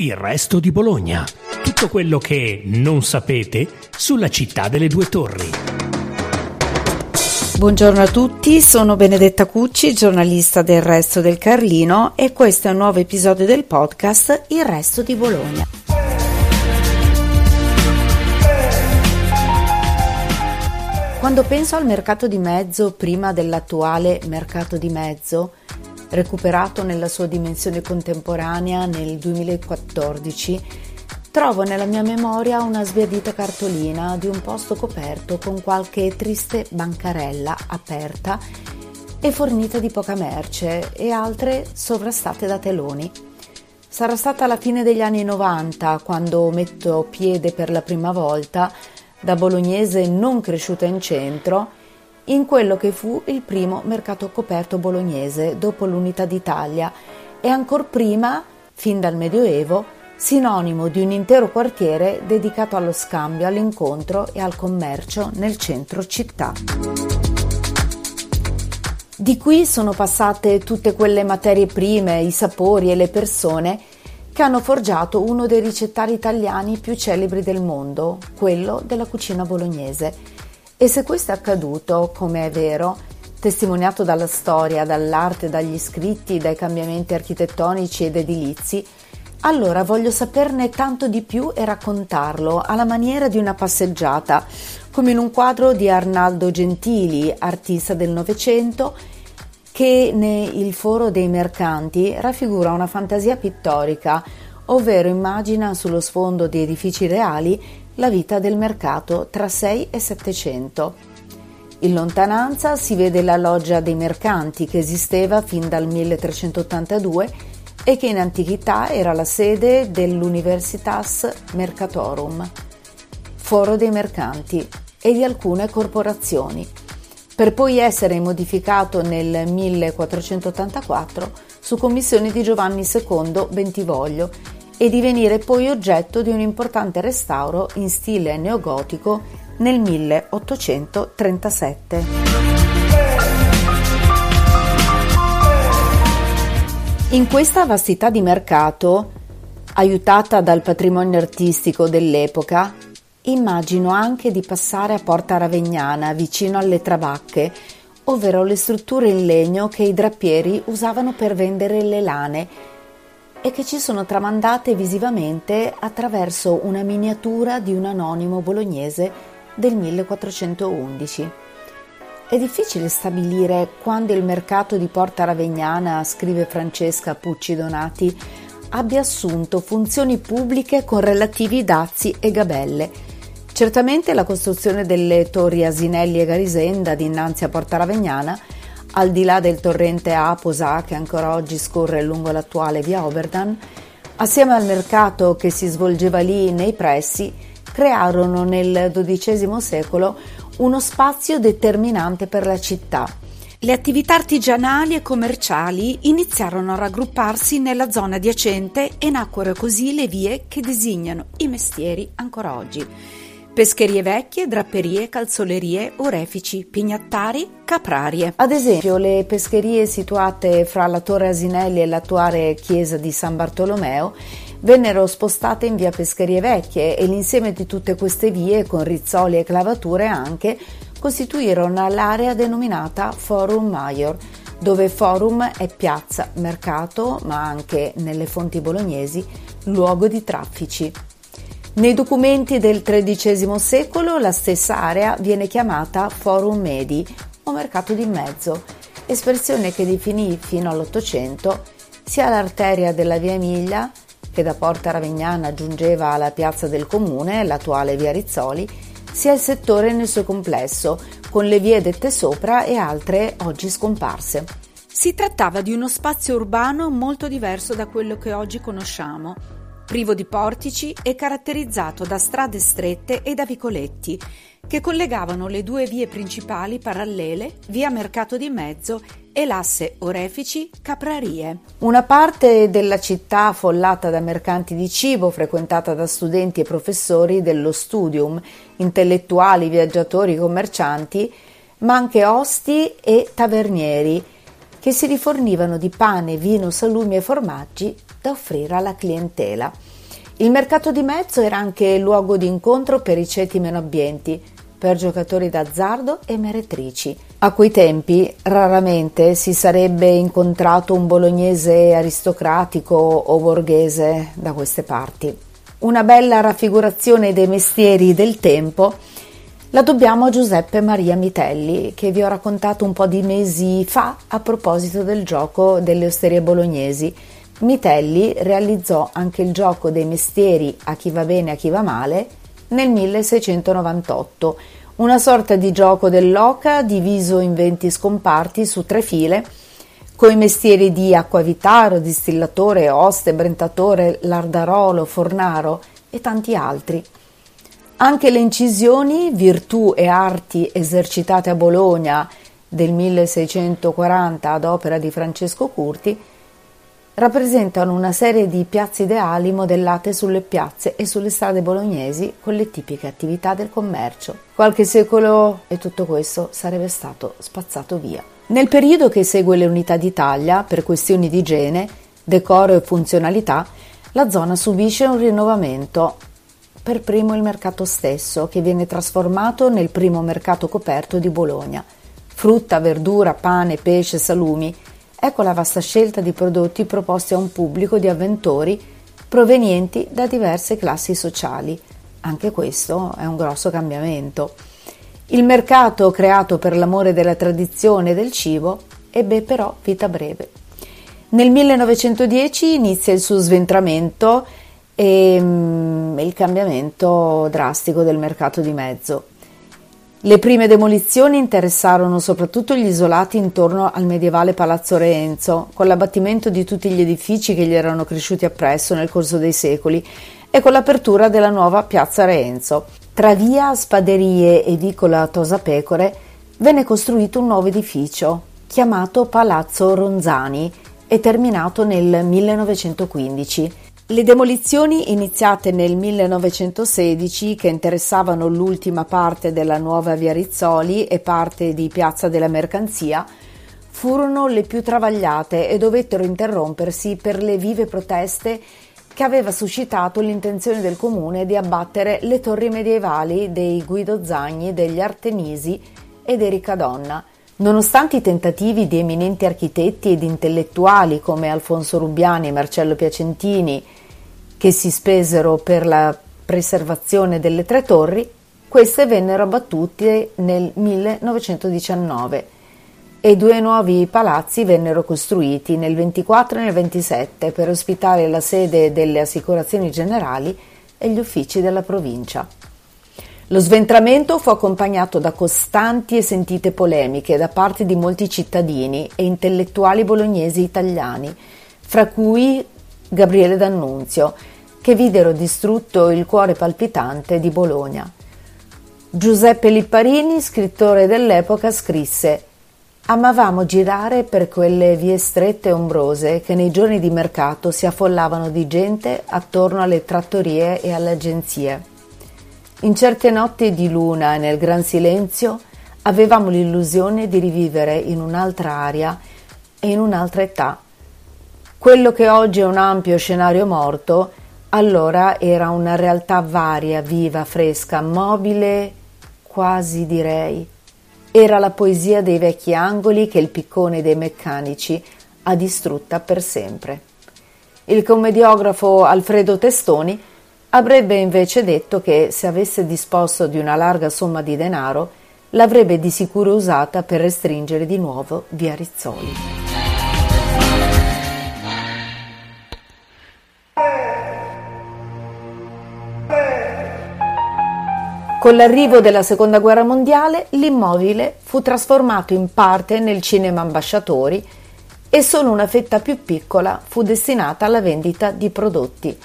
Il resto di Bologna. Tutto quello che non sapete sulla città delle due torri. Buongiorno a tutti, sono Benedetta Cucci, giornalista del Resto del Carlino e questo è un nuovo episodio del podcast Il Resto di Bologna. Quando penso al mercato di mezzo prima dell'attuale mercato di mezzo, recuperato nella sua dimensione contemporanea nel 2014, trovo nella mia memoria una sbiadita cartolina di un posto coperto con qualche triste bancarella aperta e fornita di poca merce e altre sovrastate da teloni. Sarà stata la fine degli anni 90 quando metto piede per la prima volta, da bolognese non cresciuta in centro, in quello che fu il primo mercato coperto bolognese dopo l'Unità d'Italia e ancor prima, fin dal Medioevo, sinonimo di un intero quartiere dedicato allo scambio, all'incontro e al commercio nel centro città. Di qui sono passate tutte quelle materie prime, i sapori e le persone che hanno forgiato uno dei ricettari italiani più celebri del mondo, quello della cucina bolognese e se questo è accaduto, come è vero, testimoniato dalla storia, dall'arte, dagli scritti, dai cambiamenti architettonici ed edilizi, allora voglio saperne tanto di più e raccontarlo alla maniera di una passeggiata, come in un quadro di Arnaldo Gentili, artista del Novecento, che nel Foro dei Mercanti raffigura una fantasia pittorica, ovvero immagina sullo sfondo di edifici reali la vita del mercato tra 6 e 700. In lontananza si vede la loggia dei mercanti che esisteva fin dal 1382 e che in antichità era la sede dell'Universitas Mercatorum, foro dei mercanti e di alcune corporazioni, per poi essere modificato nel 1484 su commissione di Giovanni II Bentivoglio e divenire poi oggetto di un importante restauro in stile neogotico nel 1837. In questa vastità di mercato, aiutata dal patrimonio artistico dell'epoca, immagino anche di passare a Porta Ravegnana, vicino alle Trabacche, ovvero le strutture in legno che i drappieri usavano per vendere le lane e che ci sono tramandate visivamente attraverso una miniatura di un anonimo bolognese del 1411. È difficile stabilire quando il mercato di Porta Ravegnana, scrive Francesca Pucci Donati, abbia assunto funzioni pubbliche con relativi dazi e gabelle. Certamente la costruzione delle torri Asinelli e Garisenda dinanzi a Porta Ravegnana al di là del torrente Aposa che ancora oggi scorre lungo l'attuale via Oberdan, assieme al mercato che si svolgeva lì nei pressi, crearono nel XII secolo uno spazio determinante per la città. Le attività artigianali e commerciali iniziarono a raggrupparsi nella zona adiacente e nacquero così le vie che designano i mestieri ancora oggi. Pescherie vecchie, drapperie, calzolerie, orefici, pignattari, caprarie. Ad esempio, le pescherie situate fra la Torre Asinelli e l'attuale chiesa di San Bartolomeo vennero spostate in via Pescherie Vecchie e l'insieme di tutte queste vie, con rizzoli e clavature anche, costituirono l'area denominata Forum Maior, dove forum è piazza, mercato, ma anche nelle fonti bolognesi, luogo di traffici. Nei documenti del XIII secolo la stessa area viene chiamata Forum Medi o mercato di mezzo, espressione che definì fino all'Ottocento sia l'arteria della via Emilia, che da Porta Ravegnana giungeva alla piazza del comune, l'attuale via Rizzoli, sia il settore nel suo complesso, con le vie dette sopra e altre oggi scomparse. Si trattava di uno spazio urbano molto diverso da quello che oggi conosciamo privo di portici e caratterizzato da strade strette e da vicoletti che collegavano le due vie principali parallele, via Mercato di Mezzo e l'asse Orefici-Caprarie. Una parte della città affollata da mercanti di cibo, frequentata da studenti e professori dello studium, intellettuali, viaggiatori, commercianti, ma anche osti e tavernieri, che si rifornivano di pane, vino, salumi e formaggi da offrire alla clientela. Il mercato di mezzo era anche luogo di incontro per i ceti meno abbienti, per giocatori d'azzardo e meretrici. A quei tempi raramente si sarebbe incontrato un bolognese aristocratico o borghese da queste parti. Una bella raffigurazione dei mestieri del tempo la dobbiamo a Giuseppe Maria Mitelli, che vi ho raccontato un po' di mesi fa a proposito del gioco delle osterie bolognesi. Mitelli realizzò anche il gioco dei mestieri a chi va bene e a chi va male nel 1698, una sorta di gioco dell'oca diviso in 20 scomparti su tre file, con i mestieri di acquavitaro, distillatore, oste, brentatore, lardarolo, fornaro e tanti altri. Anche le incisioni, virtù e arti esercitate a Bologna del 1640 ad opera di Francesco Curti, rappresentano una serie di piazze ideali modellate sulle piazze e sulle strade bolognesi con le tipiche attività del commercio. Qualche secolo e tutto questo sarebbe stato spazzato via. Nel periodo che segue le unità d'Italia, per questioni di igiene, decoro e funzionalità, la zona subisce un rinnovamento per primo il mercato stesso, che viene trasformato nel primo mercato coperto di Bologna. Frutta, verdura, pane, pesce, salumi. Ecco la vasta scelta di prodotti proposti a un pubblico di avventori provenienti da diverse classi sociali. Anche questo è un grosso cambiamento. Il mercato creato per l'amore della tradizione e del cibo ebbe però vita breve. Nel 1910 inizia il suo sventramento e mm, il cambiamento drastico del mercato di mezzo. Le prime demolizioni interessarono soprattutto gli isolati intorno al medievale Palazzo Reenzo, con l'abbattimento di tutti gli edifici che gli erano cresciuti appresso nel corso dei secoli e con l'apertura della nuova piazza Reenzo. Tra via Spaderie e vicola Tosapecore venne costruito un nuovo edificio chiamato Palazzo Ronzani e terminato nel 1915 le demolizioni iniziate nel 1916, che interessavano l'ultima parte della nuova via Rizzoli e parte di Piazza della Mercanzia, furono le più travagliate e dovettero interrompersi per le vive proteste che aveva suscitato l'intenzione del comune di abbattere le torri medievali dei Guido Zagni, degli Artenisi e dei Riccadonna. Nonostante i tentativi di eminenti architetti ed intellettuali come Alfonso Rubbiani e Marcello Piacentini che si spesero per la preservazione delle tre torri, queste vennero abbattute nel 1919 e due nuovi palazzi vennero costruiti nel 24 e nel 27 per ospitare la sede delle assicurazioni generali e gli uffici della provincia. Lo sventramento fu accompagnato da costanti e sentite polemiche da parte di molti cittadini e intellettuali bolognesi italiani, fra cui Gabriele D'Annunzio, che videro distrutto il cuore palpitante di Bologna. Giuseppe Lipparini, scrittore dell'epoca, scrisse Amavamo girare per quelle vie strette e ombrose che nei giorni di mercato si affollavano di gente attorno alle trattorie e alle agenzie. In certe notti di luna e nel gran silenzio avevamo l'illusione di rivivere in un'altra aria e in un'altra età quello che oggi è un ampio scenario morto, allora era una realtà varia, viva, fresca, mobile, quasi direi. Era la poesia dei vecchi angoli che il piccone dei meccanici ha distrutta per sempre. Il commediografo Alfredo Testoni avrebbe invece detto che se avesse disposto di una larga somma di denaro, l'avrebbe di sicuro usata per restringere di nuovo via Rizzoli. Con l'arrivo della Seconda Guerra Mondiale l'immobile fu trasformato in parte nel cinema ambasciatori e solo una fetta più piccola fu destinata alla vendita di prodotti.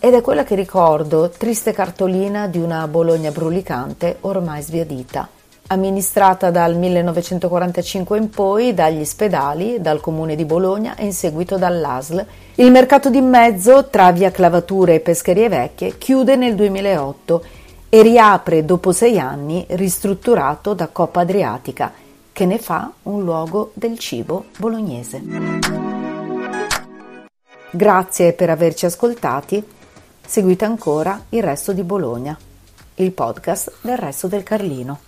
Ed è quella che ricordo, triste cartolina di una Bologna brulicante ormai sbiadita, amministrata dal 1945 in poi dagli spedali, dal comune di Bologna e in seguito dall'ASL. Il mercato di mezzo tra via Clavature e Pescherie Vecchie chiude nel 2008 e riapre dopo sei anni ristrutturato da Coppa Adriatica che ne fa un luogo del cibo bolognese. Grazie per averci ascoltati. Seguite ancora il resto di Bologna, il podcast del resto del Carlino.